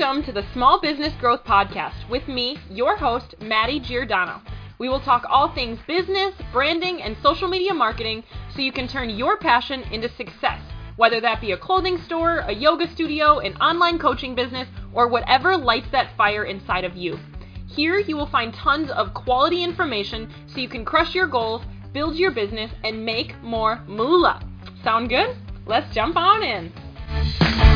Welcome to the Small Business Growth Podcast with me, your host, Madi Giordano. We will talk all things business, branding, and social media marketing so you can turn your passion into success, whether that be a clothing store, a yoga studio, an online coaching business, or whatever lights that fire inside of you. Here you will find tons of quality information so you can crush your goals, build your business, and make more moolah. Sound good? Let's jump on in.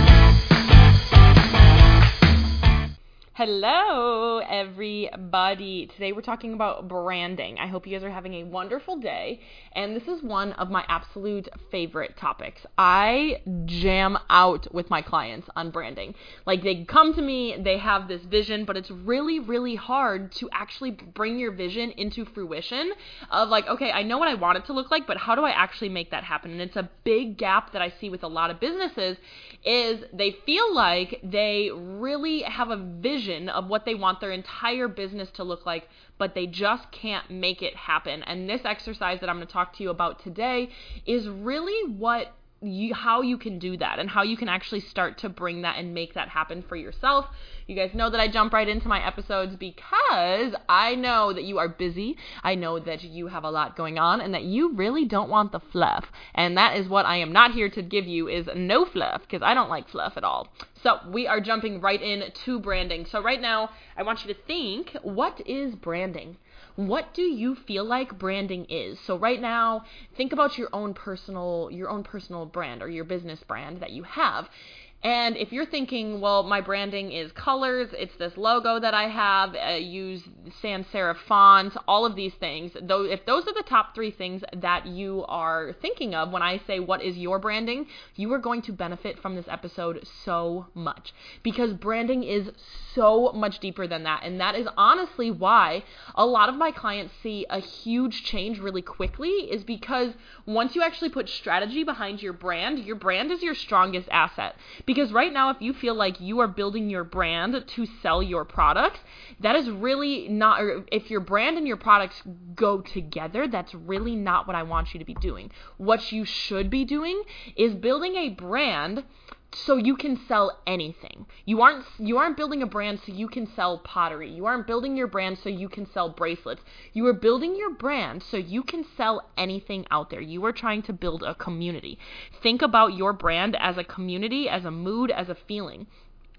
Hello, everybody. Today we're talking about branding. I hope you guys are having a wonderful day. And this is one of my absolute favorite topics. I jam out with my clients on branding. Like, they come to me, they have this vision, but it's really, really hard to actually bring your vision into fruition of, like, okay, I know what I want it to look like, but how do I actually make that happen? And it's a big gap that I see with a lot of businesses is they feel like they really have a vision vision of what they want their entire business to look like, but they just can't make it happen. And this exercise that I'm going to talk to you about today is really what you, how you can do that and how you can actually start to bring that and make that happen for yourself. You guys know that I jump right into my episodes because I know that you are busy. I know that you have a lot going on and that you really don't want the fluff. And that is what I am not here to give you is no fluff because I don't like fluff at all. So, we are jumping right in to branding. So right now, I want you to think, what is branding? What do you feel like branding is? So right now think about your own personal your own personal brand or your business brand that you have. And if you're thinking, well, my branding is colors, it's this logo that I have, uh, use sans serif fonts, all of these things. Though, if those are the top three things that you are thinking of when I say what is your branding, you are going to benefit from this episode so much because branding is so much deeper than that, and that is honestly why a lot of my clients see a huge change really quickly. Is because once you actually put strategy behind your brand, your brand is your strongest asset. Because right now, if you feel like you are building your brand to sell your products, that is really not, or if your brand and your products go together, that's really not what I want you to be doing. What you should be doing is building a brand so you can sell anything. You aren't you aren't building a brand so you can sell pottery. You aren't building your brand so you can sell bracelets. You are building your brand so you can sell anything out there. You are trying to build a community. Think about your brand as a community, as a mood, as a feeling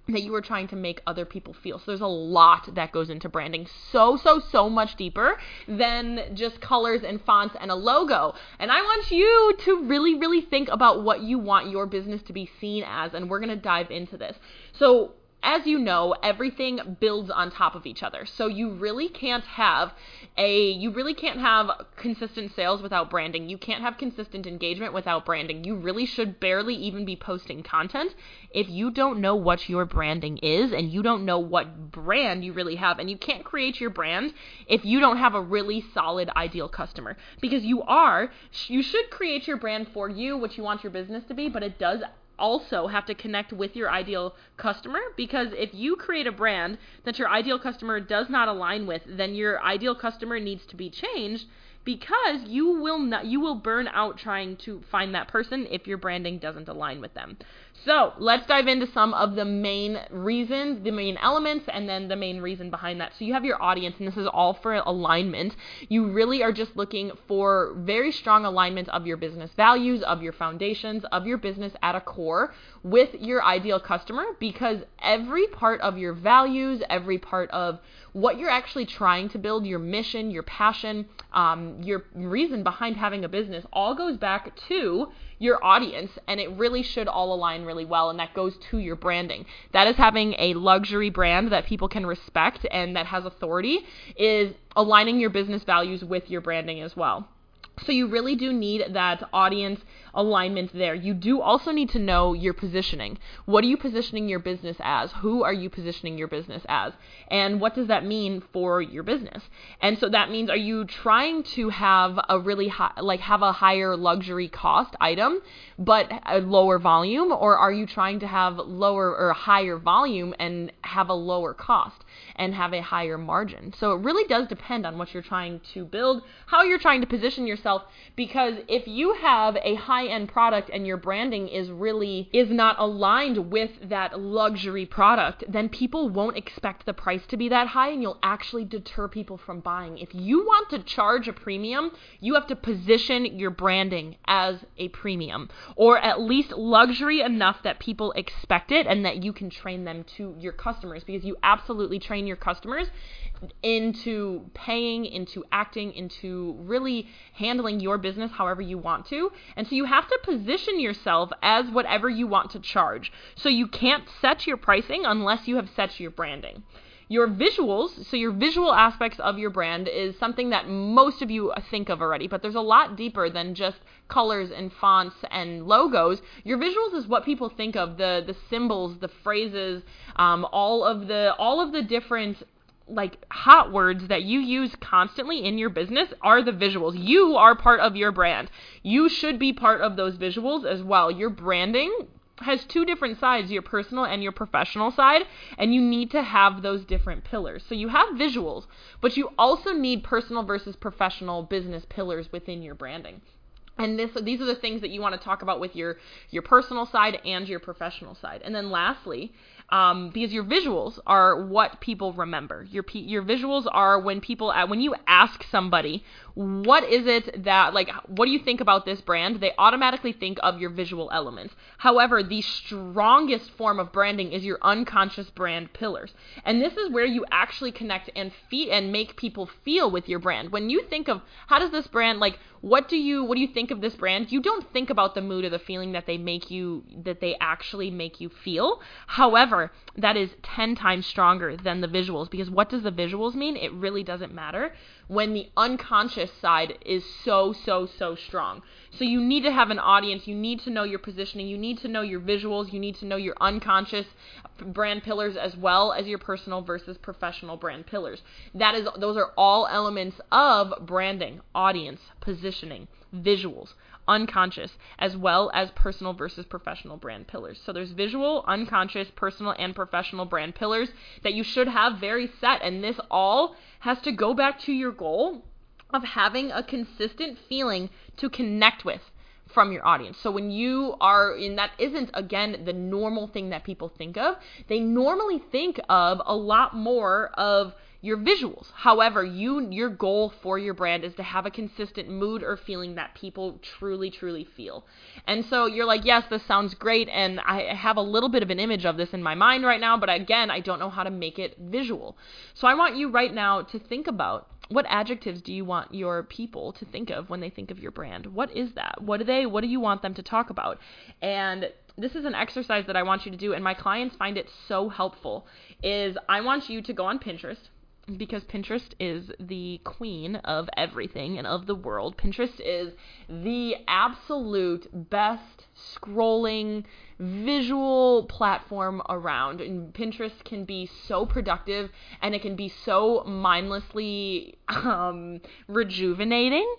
that you are trying to make other people feel. So there's a lot that goes into branding. So, so, so much deeper than just colors and fonts and a logo. And I want you to really, really think about what you want your business to be seen as. And we're going to dive into this. So, as you know, everything builds on top of each other. So you really can't have a you really can't have consistent sales without branding. You can't have consistent engagement without branding. You really should barely even be posting content if you don't know what your branding is and you don't know what brand you really have and you can't create your brand if you don't have a really solid ideal customer because you are you should create your brand for you what you want your business to be, but it does also have to connect with your ideal customer because if you create a brand that your ideal customer does not align with, then your ideal customer needs to be changed because you will not you will burn out trying to find that person if your branding doesn't align with them. So, let's dive into some of the main reasons, the main elements and then the main reason behind that. So, you have your audience and this is all for alignment. You really are just looking for very strong alignment of your business values, of your foundations, of your business at a core with your ideal customer because every part of your values, every part of what you're actually trying to build, your mission, your passion, um, your reason behind having a business, all goes back to your audience and it really should all align really well and that goes to your branding. That is having a luxury brand that people can respect and that has authority is aligning your business values with your branding as well. So you really do need that audience alignment there. You do also need to know your positioning. What are you positioning your business as? Who are you positioning your business as? And what does that mean for your business? And so that means are you trying to have a really high, like have a higher luxury cost item but a lower volume or are you trying to have lower or higher volume and have a lower cost? And have a higher margin. So it really does depend on what you're trying to build, how you're trying to position yourself because if you have a high-end product and your branding is really is not aligned with that luxury product, then people won't expect the price to be that high and you'll actually deter people from buying. If you want to charge a premium, you have to position your branding as a premium or at least luxury enough that people expect it and that you can train them to your customers because you absolutely train your customers into paying, into acting, into really handling your business however you want to. And so you have to position yourself as whatever you want to charge. So you can't set your pricing unless you have set your branding. Your visuals, so your visual aspects of your brand is something that most of you think of already, but there's a lot deeper than just colors and fonts and logos. Your visuals is what people think of the the symbols, the phrases, um, all of the all of the different like hot words that you use constantly in your business are the visuals. You are part of your brand. You should be part of those visuals as well. Your branding has two different sides, your personal and your professional side, and you need to have those different pillars. So you have visuals, but you also need personal versus professional business pillars within your branding. And this, these are the things that you want to talk about with your your personal side and your professional side. And then lastly, um, because your visuals are what people remember. Your your visuals are when people when you ask somebody what is it that like what do you think about this brand, they automatically think of your visual elements. However, the strongest form of branding is your unconscious brand pillars, and this is where you actually connect and feed and make people feel with your brand. When you think of how does this brand like what do you what do you think of this brand? You don't think about the mood or the feeling that they make you that they actually make you feel. However However, that is 10 times stronger than the visuals because what does the visuals mean? It really doesn't matter when the unconscious side is so, so, so strong. So you need to have an audience. You need to know your positioning. You need to know your visuals. You need to know your unconscious brand pillars as well as your personal versus professional brand pillars. That is, those are all elements of branding, audience, positioning, visuals unconscious, as well as personal versus professional brand pillars. So there's visual, unconscious, personal, and professional brand pillars that you should have very set. And this all has to go back to your goal of having a consistent feeling to connect with from your audience. So when you are and that isn't again the normal thing that people think of. They normally think of a lot more of your visuals. However, you your goal for your brand is to have a consistent mood or feeling that people truly truly feel. And so you're like, "Yes, this sounds great and I have a little bit of an image of this in my mind right now, but again, I don't know how to make it visual." So I want you right now to think about what adjectives do you want your people to think of when they think of your brand? What is that? What do they what do you want them to talk about? And this is an exercise that I want you to do and my clients find it so helpful is I want you to go on Pinterest because Pinterest is the queen of everything and of the world. Pinterest is the absolute best scrolling visual platform around. And Pinterest can be so productive and it can be so mindlessly um, rejuvenating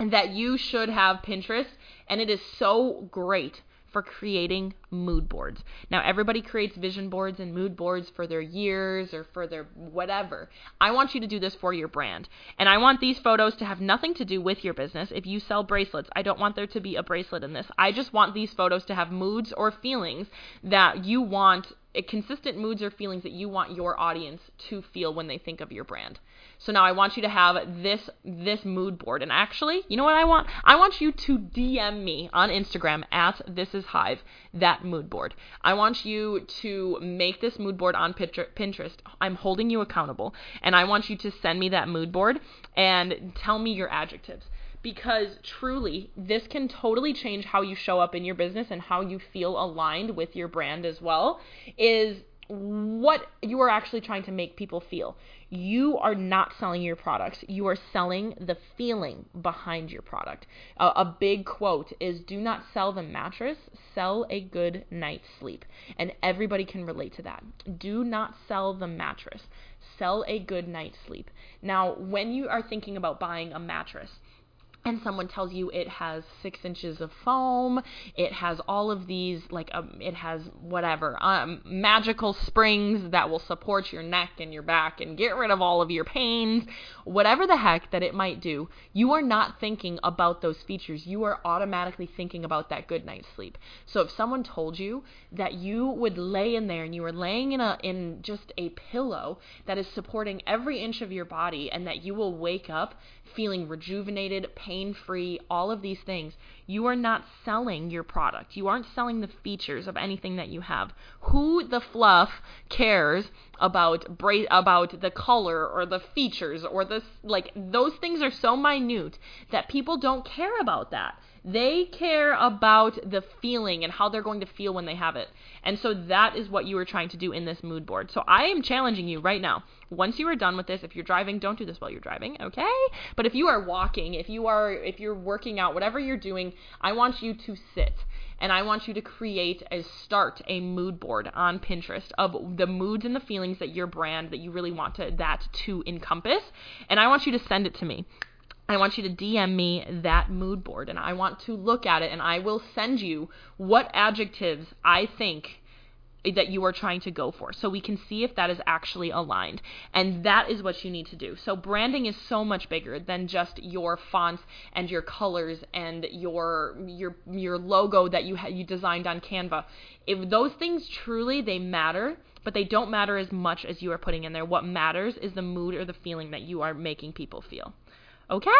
that you should have Pinterest. And it is so great for creating mood boards. Now, everybody creates vision boards and mood boards for their years or for their whatever. I want you to do this for your brand. And I want these photos to have nothing to do with your business. If you sell bracelets, I don't want there to be a bracelet in this. I just want these photos to have moods or feelings that you want consistent moods or feelings that you want your audience to feel when they think of your brand. So now I want you to have this this mood board. And actually, you know what I want? I want you to DM me on Instagram at this is Hive that mood board. I want you to make this mood board on Pinterest. I'm holding you accountable, and I want you to send me that mood board and tell me your adjectives because truly this can totally change how you show up in your business and how you feel aligned with your brand as well is what you are actually trying to make people feel. You are not selling your products, you are selling the feeling behind your product. A, a, big quote is Do not sell the mattress, sell a good night's sleep. And everybody can relate to that. Do not sell the mattress, sell a good night's sleep. Now, when you are thinking about buying a mattress, and someone tells you it has six inches of foam, it has all of these, like, um, it has whatever, um, magical springs that will support your neck and your back and get rid of all of your pains, whatever the heck that it might do, you are not thinking about those features. You are automatically thinking about that good night's sleep. So if someone told you that you would lay in there and you were laying in a in just a pillow that is supporting every inch of your body and that you will wake up feeling rejuvenated, pain free, all of these things. You are not selling your product. You aren't selling the features of anything that you have. Who the fluff cares about bra- about the color or the features or the like those things are so minute that people don't care about that. They care about the feeling and how they're going to feel when they have it. And so that is what you are trying to do in this mood board. So I am challenging you right now. Once you are done with this, if you're driving, don't do this while you're driving, okay? But if you are walking, if you are if you're working out, whatever you're doing, I want you to sit and I want you to create a start a mood board on Pinterest of the moods and the feelings that your brand that you really want to, that to encompass and I want you to send it to me. I want you to DM me that mood board and I want to look at it and I will send you what adjectives I think that you are trying to go for so we can see if that is actually aligned. And that is what you need to do. So branding is so much bigger than just your fonts and your colors and your your your logo that you ha- you designed on canva. If those things truly they matter but they don't matter as much as you are putting in there. What matters is the mood or the feeling that you are making people feel okay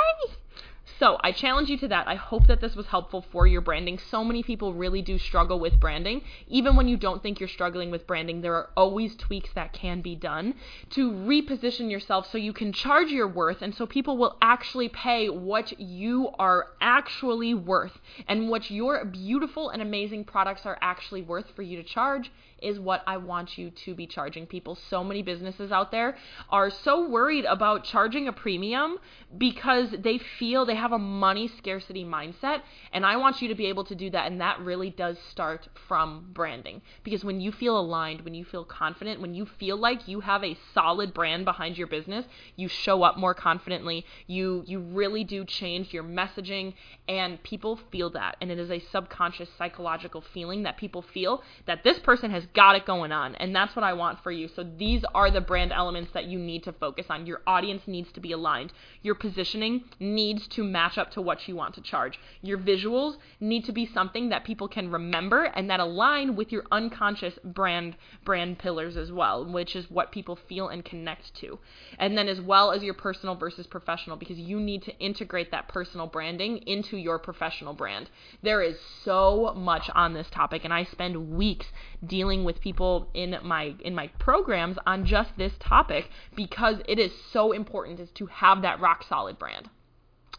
so I challenge you to that. I hope that this was helpful for your branding. So many people really do struggle with branding. Even when you don't think you're struggling with branding, there are always tweaks that can be done to reposition yourself so you can charge your worth and so people will actually pay what you are actually worth and what your beautiful and amazing products are actually worth for you to charge is what I want you to be charging people. So many businesses out there are so worried about charging a premium because they feel they have a money scarcity mindset. And I want you to be able to do that. And that really does start from branding. Because when you feel aligned, when you feel confident, when you feel like you have a solid brand behind your business, you show up more confidently. You you really do change your messaging and people feel that. And it is a subconscious psychological feeling that people feel that this person has got it going on. And that's what I want for you. So these are the brand elements that you need to focus on. Your audience needs to be aligned. Your positioning needs to match up to what you want to charge. Your visuals need to be something that people can remember and that align with your unconscious brand brand pillars as well, which is what people feel and connect to. And then as well as your personal versus professional because you need to integrate that personal branding into your professional brand. There is so much on this topic and I spend weeks dealing with people in my in my programs on just this topic because it is so important is to have that rock solid brand.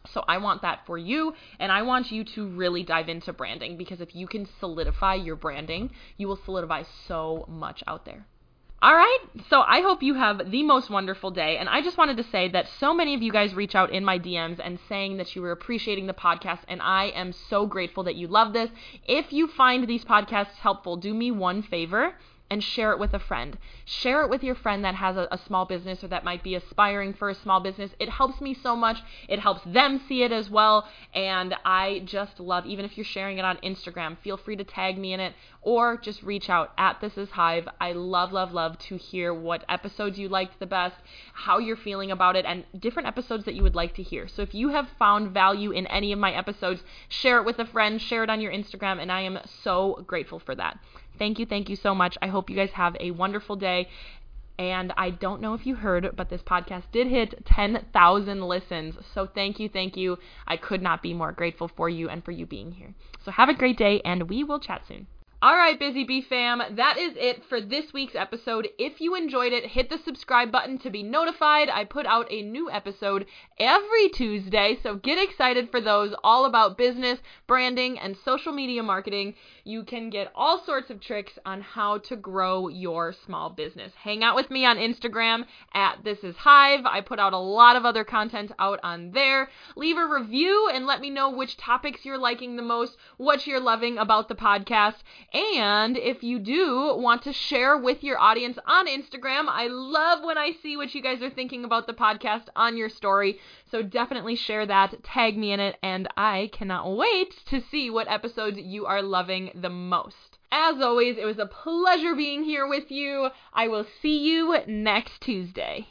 So I want that for you, and I want you to really dive into branding because if you can solidify your branding, you will solidify so much out there. All right, so I hope you have the most wonderful day. And I just wanted to say that so many of you guys reach out in my DMs and saying that you were appreciating the podcast, and I am so grateful that you love this. If you find these podcasts helpful, do me one favor and share it with a friend. Share it with your friend that has a, a, small business or that might be aspiring for a small business. It helps me so much. It helps them see it as well. And I just love, even if you're sharing it on Instagram, feel free to tag me in it or just reach out at This Is Hive. I love, love, love to hear what episodes you liked the best, how you're feeling about it, and different episodes that you would like to hear. So if you have found value in any of my episodes, share it with a friend, share it on your Instagram, and I am so grateful for that. Thank you, thank you so much. I hope you guys have a wonderful day. And I don't know if you heard, but this podcast did hit 10,000 listens. So thank you, thank you. I could not be more grateful for you and for you being here. So have a great day, and we will chat soon. All right, Busy Bee fam, that is it for this week's episode. If you enjoyed it, hit the subscribe button to be notified. I put out a new episode every Tuesday, so get excited for those all about business, branding, and social media marketing. You can get all sorts of tricks on how to grow your small business. Hang out with me on Instagram at This Is Hive. I put out a lot of other content out on there. Leave a review and let me know which topics you're liking the most, what you're loving about the podcast And if you do want to share with your audience on Instagram, I love when I see what you guys are thinking about the podcast on your story. So definitely share that, tag me in it, and I cannot wait to see what episodes you are loving the most. As always, it was a pleasure being here with you. I will see you next Tuesday.